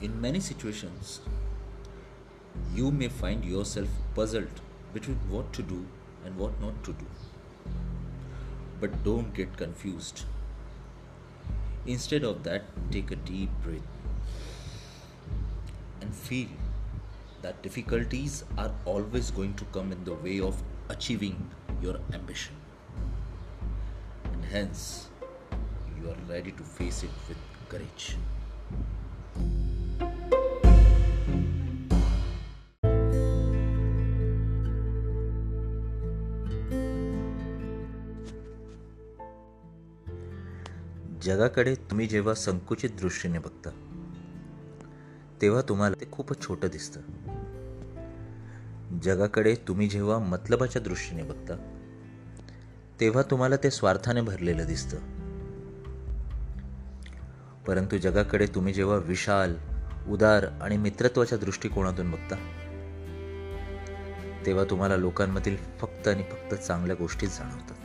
In many situations, you may find yourself puzzled between what to do and what not to do. But don't get confused. Instead of that, take a deep breath and feel that difficulties are always going to come in the way of achieving your ambition. And hence, you are ready to face it with courage. जगाकडे तुम्ही जेव्हा संकुचित दृष्टीने बघता तेव्हा तुम्हाला ते खूपच छोटं दिसतं. जगाकडे तुम्ही जेव्हा मतलबाच्या दृष्टीने बघता तेव्हा तुम्हाला ते स्वार्थाने भरलेलं दिसतं. परंतु जगाकडे तुम्ही जेव्हा विशाल उदार आणि मित्रत्वाच्या दृष्टिकोनातून बघता तेव्हा तुम्हाला लोकांमधील फक्त आणि फक्त चांगल्या गोष्टीच जाणवतात.